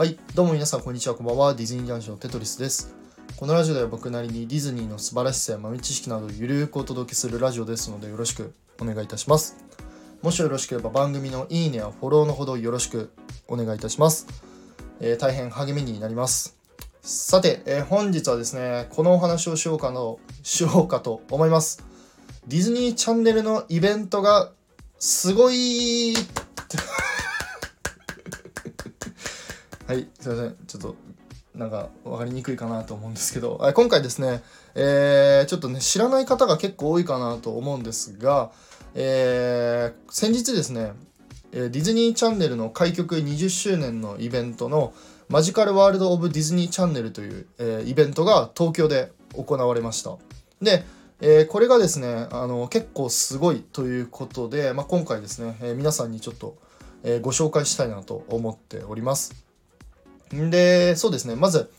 はい、どうも皆さんこんにちは、こんばんは。ディズニージャンクションテトリスです。このラジオでは僕なりにディズニーの素晴らしさや豆知識などゆるーくお届けするラジオですのでよろしくお願いいたします。もしよろしければ番組のいいねやフォローのほどよろしくお願いいたします。えー大変励みになります。さて、えー本日はですね、このお話をしようかのしようかと思います。ディズニーチャンネルのイベントがすごいはい、すいません。ちょっと、なんか、わかりにくいかなと思うんですけど、今回ですね、えーちょっとね、知らない方が結構多いかなと思うんですが、えー先日ですね、ディズニーチャンネルの開局20周年のイベントのマジカルワールド・オブ・ディズニーチャンネルという、えーイベントが東京で行われました。で、えーこれがですねあの結構すごいということで、まあ、今回ですね、え皆さんにちょっと、えご紹介したいなと思っております。んでそうですね。まず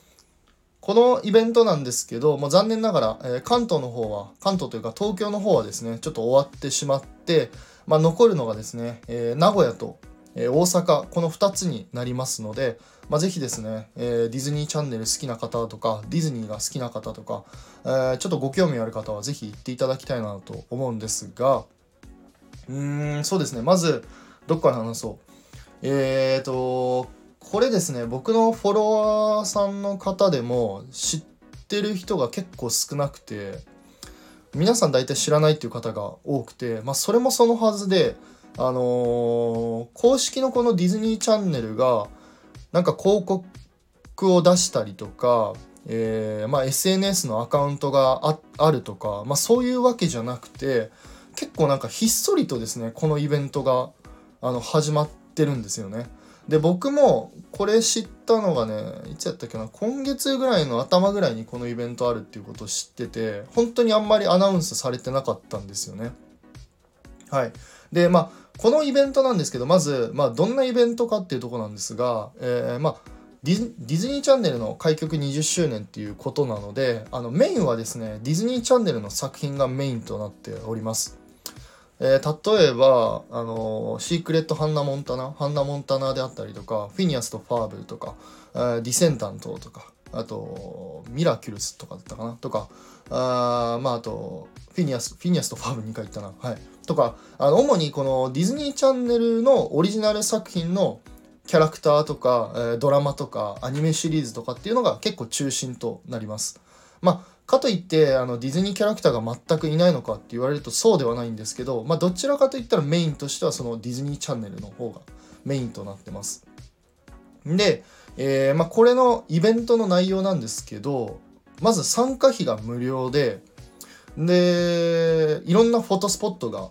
このイベントなんですけどもう残念ながら、えー関東の方は関東というか東京の方はですねちょっと終わってしまって、まあ、残るのがですね、えー名古屋と、えー大阪この2つになりますので、まあ、ぜひですね、えーディズニーチャンネル好きな方とかディズニーが好きな方とか、えーちょっとご興味ある方はぜひ行っていただきたいなと思うんですがうーんそうですね。まずどっから話そう。えーとこれですね僕のフォロワーさんの方でも知ってる人が結構少なくて皆さん大体知らないっていう方が多くてまあそれもそのはずであのー公式のこのディズニーチャンネルがなんか広告を出したりとか、えーまあ、SNS のアカウントがあるとか、まあ、そういうわけじゃなくて結構なんかひっそりとですねこのイベントがあの始まってるんですよね。で僕もこれ知ったのがねいつやったっけな今月ぐらいの頭ぐらいにこのイベントあるっていうことを知ってて本当にあんまりアナウンスされてなかったんですよね。はい、でまあこのイベントなんですけどまず、まあ、どんなイベントかっていうとこなんですが、えーまあディディズニーチャンネルの開局20周年っていうことなのであのメインはですねディズニーチャンネルの作品がメインとなっております。えー例えば、あのシークレット・ハンナ・モンタナハンナ・モンタナであったりとかフィニアスとファーブルとか、えーディセンタントとかあとミラキュルスとかだったかなとかあまああとフィニアスフィニアスとファーブル2回言ったなはいとかあの主にこのディズニーチャンネルのオリジナル作品のキャラクターとか、えドラマとかアニメシリーズとかっていうのが結構中心となります。まあかといってあのディズニーキャラクターが全くいないのかって言われるとそうではないんですけど、まあ、どちらかといったらメインとしてはそのディズニーチャンネルの方がメインとなってます。で、えーまあ、これのイベントの内容なんですけどまず参加費が無料ででいろんなフォトスポットが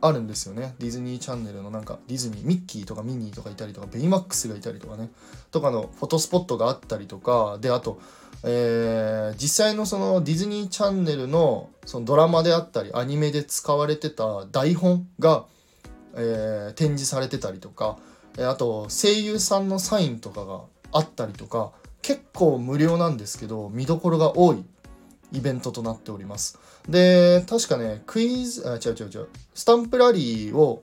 あるんですよね。ディズニーチャンネルのなんかディズニーミッキーとかミニーとかいたりとかベイマックスがいたりとかね。とかのフォトスポットがあったりとか。であと、えー実際のそのディズニーチャンネルのそのドラマであったりアニメで使われてた台本が、えー展示されてたりとか。あと声優さんのサインとかがあったりとか。結構無料なんですけど見どころが多い。イベントとなっております。で確かねクイズあ違う違う違う。スタンプラリーを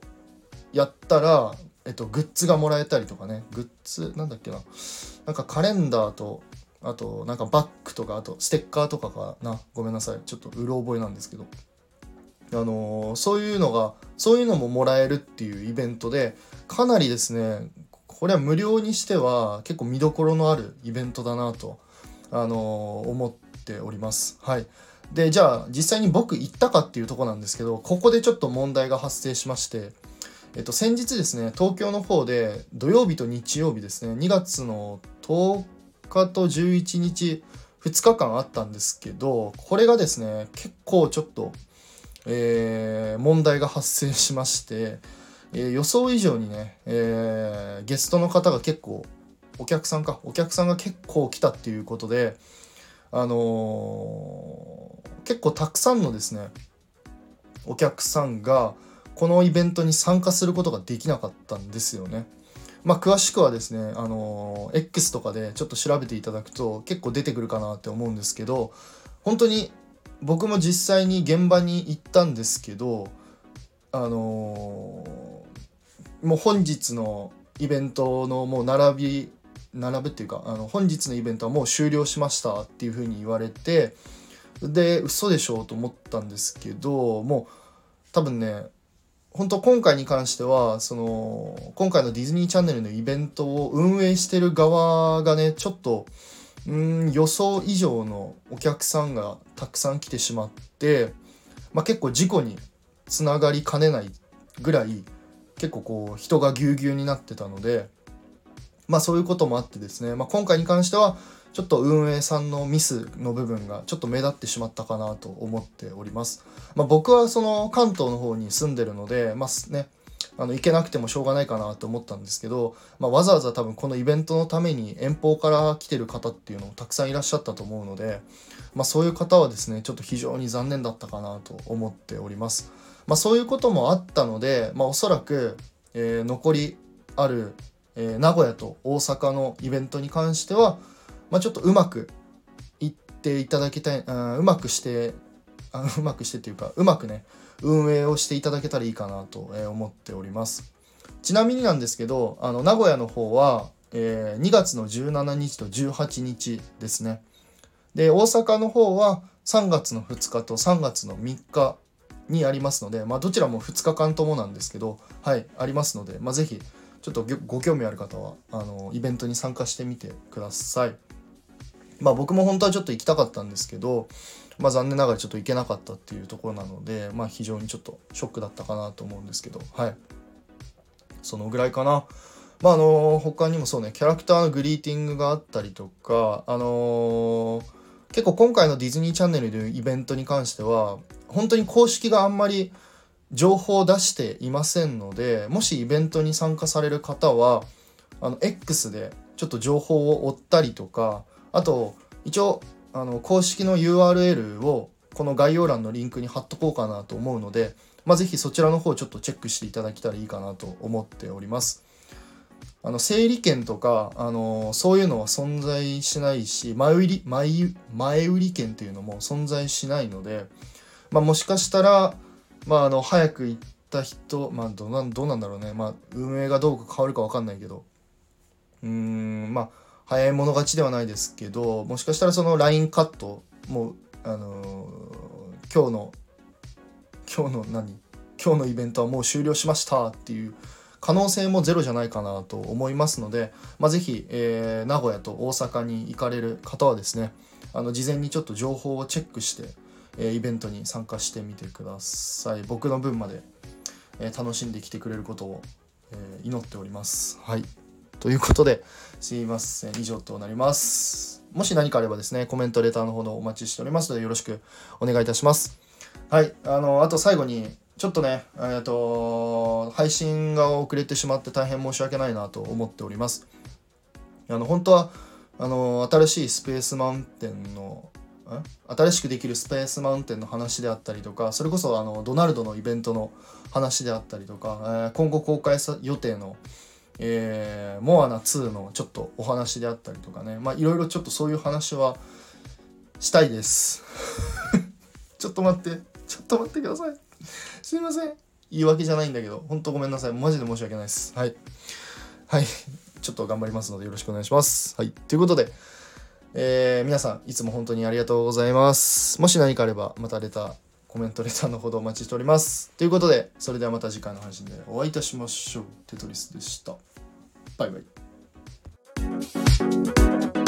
やったら、えっと、グッズがもらえたりとかね。グッズなんだっけな。なんかカレンダーとあとなんかバッグとかあとステッカーとかかな。ごめんなさい。ちょっとうろ覚えなんですけど。あのーそういうのがそういうのももらえるっていうイベントでかなりですねこれは無料にしては結構見どころのあるイベントだなと、あのー思ってております。はい、でじゃあ実際に僕行ったかっていうとこなんですけどここでちょっと問題が発生しまして、えっと、先日ですね東京の方で土曜日と日曜日ですね2月の10日と11日2日間あったんですけどこれがですね結構ちょっと、えー問題が発生しまして、えー予想以上にね、えーゲストの方が結構お客さんかお客さんが結構来たっていうことであのー結構たくさんのですねお客さんがこのイベントに参加することができなかったんですよね。まあ、詳しくはですね、あのー X とかでちょっと調べていただくと結構出てくるかなって思うんですけど本当に僕も実際に現場に行ったんですけどあのーもう本日のイベントのもう並び並ぶっていうかあの本日のイベントはもう終了しましたっていうふうに言われてで嘘でしょうと思ったんですけどもう多分ね本当今回に関してはその今回のディズニーチャンネルのイベントを運営してる側がねちょっとうん予想以上のお客さんがたくさん来てしまって、まあ、結構事故につながりかねないぐらい結構こう人がぎゅうぎゅうになってたのでまあそういうこともあってですね、まあ、今回に関してはちょっと運営さんのミスの部分がちょっと目立ってしまったかなと思っております。まあ、僕はその関東の方に住んでるので、まあね、あの行けなくてもしょうがないかなと思ったんですけど、まあ、わざわざ多分このイベントのために遠方から来てる方っていうのもたくさんいらっしゃったと思うので、まあ、そういう方はですねちょっと非常に残念だったかなと思っております。まあ、そういうこともあったので、まあ、おそらく、えー、残りある、えー、名古屋と大阪のイベントに関しては、まあ、ちょっとうまくいっていただきたいあうまくしてあうまくしてっていうかうまくね運営をしていただけたらいいかなと思っております。ちなみになんですけどあの名古屋の方は、えー、2月の17日と18日ですね。で大阪の方は3月の2日と3月の3日にありますので、まあ、どちらも2日間ともなんですけど、はい、ありますので、まあ、ぜひちょっとご興味ある方はあのイベントに参加してみてください。まあ僕も本当はちょっと行きたかったんですけど、まあ残念ながらちょっと行けなかったっていうところなので、まあ非常にちょっとショックだったかなと思うんですけど、はい。そのぐらいかな。まああの他にもそうね、キャラクターのグリーティングがあったりとか、あのー、結構今回のディズニーチャンネルでイベントに関しては、本当に公式があんまり情報を出していませんので、もしイベントに参加される方は、あの X でちょっと情報を追ったりとか、あと一応あの公式の URL をこの概要欄のリンクに貼っとこうかなと思うので、まあ、ぜひそちらの方ちょっとチェックしていただけたらいいかなと思っております。あの整理券とかあのそういうのは存在しないし前売り前前売り券っていうのも存在しないので、まあ、もしかしたら、まあ、あの早く行った人、まあ、どうなんどうなんだろうね、まあ、運営がどう変わるか分かんないけど。うんまあ早い者勝ちではないですけどもしかしたらその LINE カットもあのー、今日の今日の何？今日のイベントはもう終了しましたっていう可能性もゼロじゃないかなと思いますので、まあ、ぜひ、えー、名古屋と大阪に行かれる方はですねあの事前にちょっと情報をチェックして、え、イベントに参加してみてください僕の分まで、え、楽しんできてくれることを、え祈っておりますはいということで、すいません。以上となります。もし何かあればですね、コメント、レターの方のお待ちしておりますので、よろしくお願いいたします。はい。あの、あと最後に、ちょっとね、えっと、配信が遅れてしまって大変申し訳ないなと思っております。あの、本当は、あの、新しいスペースマウンテンの、新しくできるスペースマウンテンの話であったりとか、それこそあのドナルドのイベントの話であったりとか、えー、今後公開予定の、えー、モアナ2のちょっとお話であったりとかね。まあいろいろちょっとそういう話はしたいです。ちょっと待って。ちょっと待ってください。すいません。言い訳じゃないんだけどほんとごめんなさい。マジで申し訳ないです。はい。はい。ちょっと頑張りますのでよろしくお願いします。はい。ということでえー、皆さんいつも本当にありがとうございますもし何かあればまたレターコメント、レターのほどお待ちしております。ということで、それではまた次回の配信でお会いいたしましょう。テトリスでした。バイバイ。